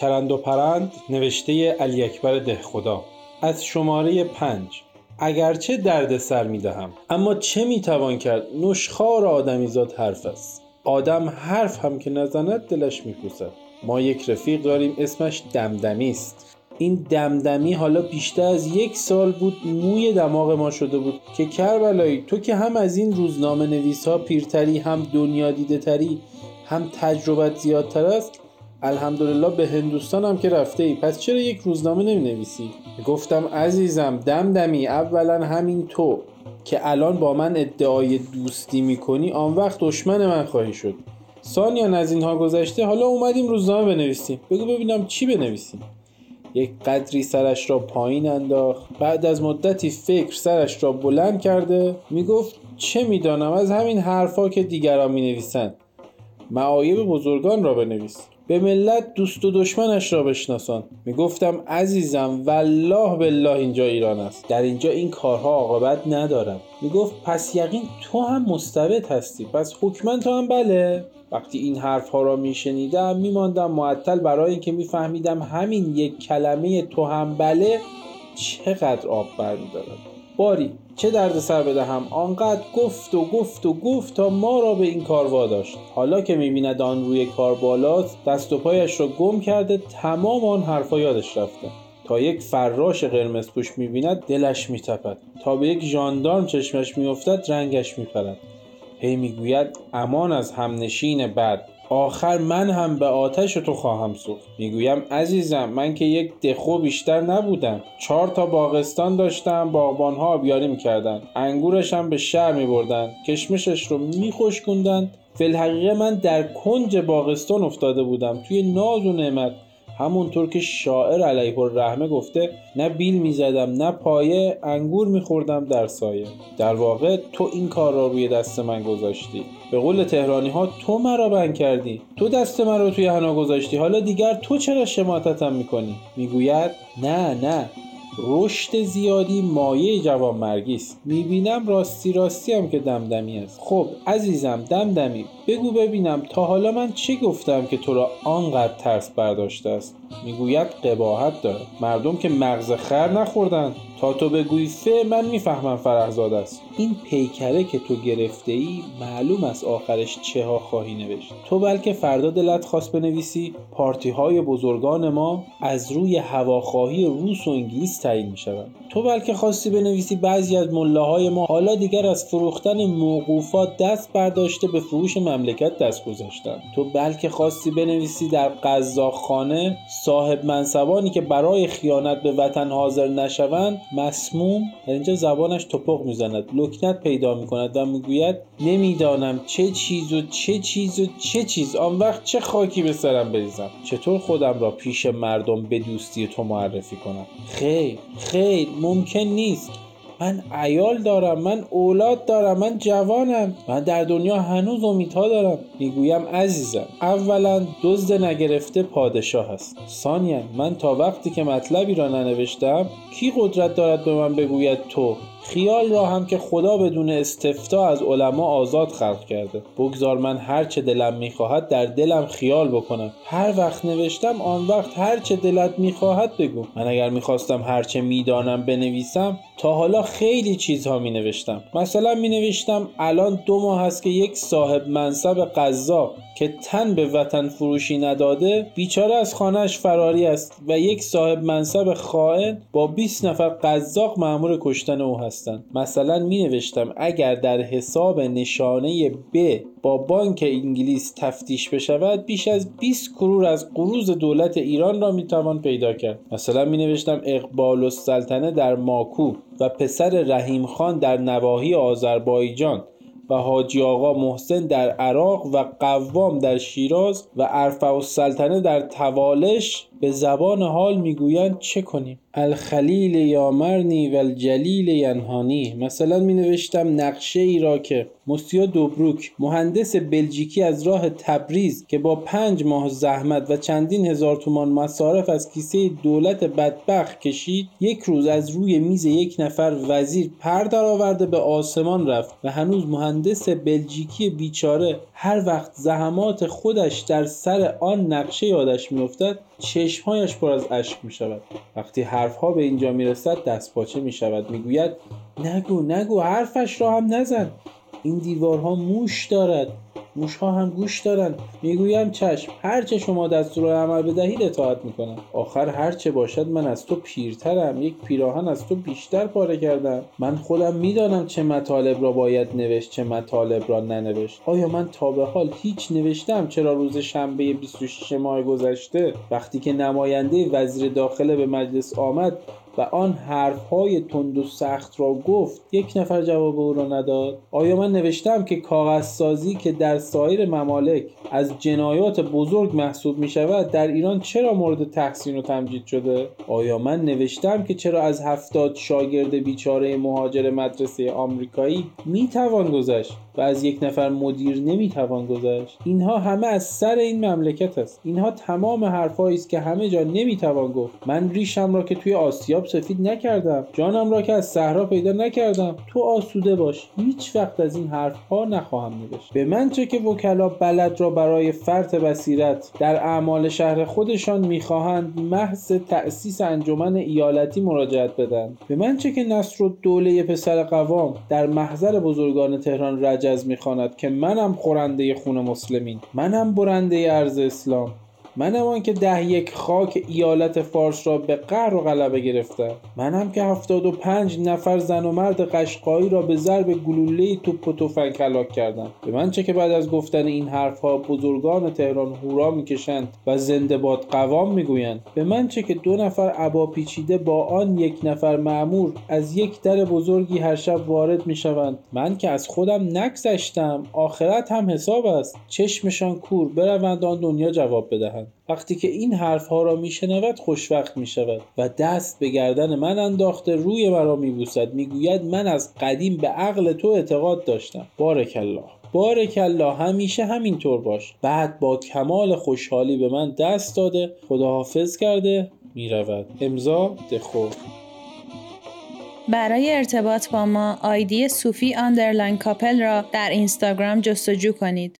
چرند و پرند نوشته علی اکبر دهخدا از شماره پنج. اگرچه درد سر می دهم اما چه می توان کرد؟ نشخار آدمیزاد حرف است. آدم حرف هم که نزند دلش می ما یک رفیق داریم اسمش دمدمی است. این دمدمی حالا بیشتر از یک سال بود موی دماغ ما شده بود که کربلایی تو که هم از این روزنامه نویس ها پیرتری هم دنیا دیده تری هم تجربت زیادتر است الحمدلله به هندوستان هم که رفته ای. پس چرا یک روزنامه نمی نویسی؟ گفتم عزیزم دمدمی اولا همین تو که الان با من ادعای دوستی می‌کنی آن وقت دشمن من خواهی شد. سانیان از اینها گذشته حالا اومدیم روزنامه بنویسیم. بگو ببینم چی بنویسیم. یک قدری سرش را پایین انداخت. بعد از مدتی فکر سرش را بلند کرده. می‌گفت چه می‌دانم از همین حرفا که دیگران می نویسند معایب بزرگان را بنویس. به ملت دوست و دشمنش را بشناسان. می‌گفتم عزیزم والله بالله اینجا ایران است. در اینجا این کارها عاقبت ندارم. می‌گفت پس یقین تو هم مستبد هستی. پس حکمن تو هم بله. وقتی این حرف ها را میشنیدم میماندم معطل برای اینکه میفهمیدم همین یک کلمه تو هم بله چقدر آب برمیدارد. باری چه درد سر بدهم؟ آنقدر گفت و گفت و گفت تا ما را به این کار واداشت. حالا که می‌بیند آن روی کار بالاست دست و پایش را گم کرده تمام آن حرفها یادش رفته. تا یک فراش قرمز پوش می‌بیند دلش میتپد. تا به یک ژاندارم چشمش میافتد رنگش میپرد. هی می‌گوید امان از همنشین بد. آخر من هم به آتش تو خواهم سوخت. می‌گویم عزیزم من که یک دخو بیشتر نبودم. چهار تا باغستان داشتم باغبان ها آبیاری می‌کردن انگورش هم به شهر میبردن کشمشش رو میخشکوندن فی من در کنج باغستان افتاده بودم. توی ناز و نعمت. همونطور که شاعر علیه الرحمه گفته نه بیل می‌زدم نه پایه انگور میخوردم در سایه. در واقع تو این کار را روی دست من گذاشتی. به قول تهرانی ها تو مرا بند کردی. تو دست من رو توی حنا گذاشتی. حالا دیگر تو چرا شماتتم می‌کنی؟ می‌گوید نه نه. رشد زیادی مایه جوانمرگی است. می‌بینم راستی راستی هم که دمدمی است. خب عزیزم دمدمی. بگو ببینم تا حالا من چه گفتم که تو را آنقدر ترس برداشته است؟ می‌گوید قباحت دارد مردم که مغز خر نخوردن. تا تو بگویی فه من می‌فهمم فرهزاد است. این پیکره که تو گرفته ای معلوم است آخرش چه ها خواهی نوشت. تو بلکه فردا دلت خواست بنویسی. پارتی های بزرگان ما از روی هواخواهی روس و انگلیس تعیین می شود تو بلکه خواستی بنویسی بعضی از ملاهای ما. حالا دیگر از فروختن موقوفات دست برداشته به فروش مملکت دست گذاشتن. تو بلکه خواستی بنویسی در خانه صاحب منصبانی که برای خیانت به وطن حاضر نشوند مسموم در اینجا زبانش توپق می‌زند لکنت پیدا می‌کند و می‌گوید نمی‌دانم چه چیز و چه چیز و چه چیز آن وقت چه خاکی به سرم بریزم. چطور خودم را پیش مردم به دوستی تو معرفی کنم؟ خیر خیر ممکن نیست. من ایال دارم من اولاد دارم من جوانم. من در دنیا هنوز امیدها دارم. می‌گویم عزیزم اولا دزد نگرفته پادشاه است. ثانیا من تا وقتی که مطلبی را ننوشتم کی قدرت دارد به من بگوید تو؟ خیال را هم که خدا بدون استفتا از علما آزاد خلق کرده. بگذار من هر چه دلم می‌خواهد در دلم خیال بکنم. هر وقت نوشتم آن وقت هر چه دلت می‌خواهد بگو. من اگر می‌خواستم هر چه می‌دانم بنویسم تا حالا خیلی چیزها می نوشتم مثلا می نوشتم الان دو ماه هست که یک صاحب منصب قذاب که تن به وطن فروشی نداده بیچاره از خانهش فراری است و یک صاحب منصب خائن با 20 نفر قزاق مأمور کشتن او هستند مثلا می نوشتم اگر در حساب نشانه ب با بانک انگلیس تفتیش بشود بیش از 20 کرور از قروض دولت ایران را می توان پیدا کرد. مثلا می نوشتم اقبال السلطنه در ماکو و پسر رحیم خان در نواحی آذربایجان. و حاجی آقا محسن در عراق و قوام در شیراز و ارفع السلطنه در توالش به زبان حال می‌گویند چه کنیم؟ الخلیل یامرنی و الجلیل ینهانی. مثلا می نوشتم نقشه ای را که موسیا دوبروک مهندس بلژیکی از راه تبریز که با پنج ماه زحمت و چندین هزار تومان مصارف از کیسه دولت بدبخت کشید یک روز از روی میز یک نفر وزیر پر درآورده به آسمان رفت و هنوز مهندس بلژیکی بیچاره هر وقت زحمات خودش در سر آن نقشه یادش میافتد چشمهایش پر از اشک می شود وقتی حرفها به اینجا می رسد دست پاچه می شود می گوید نگو نگو حرفش را هم نزن. این دیوارها موش دارد. موشها هم گوش دارند می‌گویم چشم هرچه شما دستور عمل بدهید اطاعت می‌کنم. آخر هرچه باشد من از تو پیرترم. یک پیراهن از تو بیشتر پاره کردم. من خودم می‌دانم چه مطالب را باید نوشت چه مطالب را ننوشت. آیا من تا به حال هیچ نوشتم چرا روز شنبه 26 ماه گذشته وقتی که نماینده وزیر داخله به مجلس آمد و آن حرفهای تند و سخت را گفت. یک نفر جواب او را نداد. آیا من نوشتم که کاغذسازی که در سایر ممالک از جنایات بزرگ محسوب می شود در ایران چرا مورد تحسین و تمجید شده؟ آیا من نوشتم که چرا از هفتاد شاگرد بیچاره مهاجر مدرسه آمریکایی می توان گذشت؟ و از یک نفر مدیر نمی‌توان گذشت. اینها همه از سر این مملکت است. اینها تمام حرفهایی است که همه جا نمی‌توان گفت. من ریشم را که توی آسیاب سفید نکردم. جانم را که از صحرا پیدا نکردم. تو آسوده باش. هیچ وقت از این حرفها نخواهم نوشت. به من چه که وکلا بلد را برای فرط بصیرت در اعمال شهر خودشان می‌خواهند محض تأسیس انجمن ایالتی مراجعت بدن. به من چه که نصر و دوله پسر قوام در محضر بزرگان تهران رجب می می‌خواند که منم خورنده خون مسلمین منم برنده ارز اسلام. منم آن که ده یک خاک ایالت فارس را به قهر و غلبه گرفتم منم که هفتاد و پنج نفر زن و مرد قشقایی را به ضرب گلوله توپ و تفنگ هلاک کردم به من چه که بعد از گفتن این حرفها بزرگان تهران هورا می‌کشند و زنده باد قوام می‌گویند به من چه که دو نفر عبا پیچیده با آن یک نفر معمور از یک در بزرگی هر شب وارد می‌شوند. من که از خودم نگذشتم آخرت هم حساب است. چشمشان کور بروند آن دنیا جواب بدهند وقتی که این حرف ها را میشنود خوشوقت می شود و دست به گردن من انداخته روی مرا میبوسد. می‌گوید من از قدیم به عقل تو اعتقاد داشتم. بارک الله بارک الله همیشه همینطور باش. بعد با کمال خوشحالی به من دست داده. خداحافظ کرده می‌رود. امضا دخو. برای ارتباط با ما ID صوفی underline couple را در اینستاگرام جستجو کنید.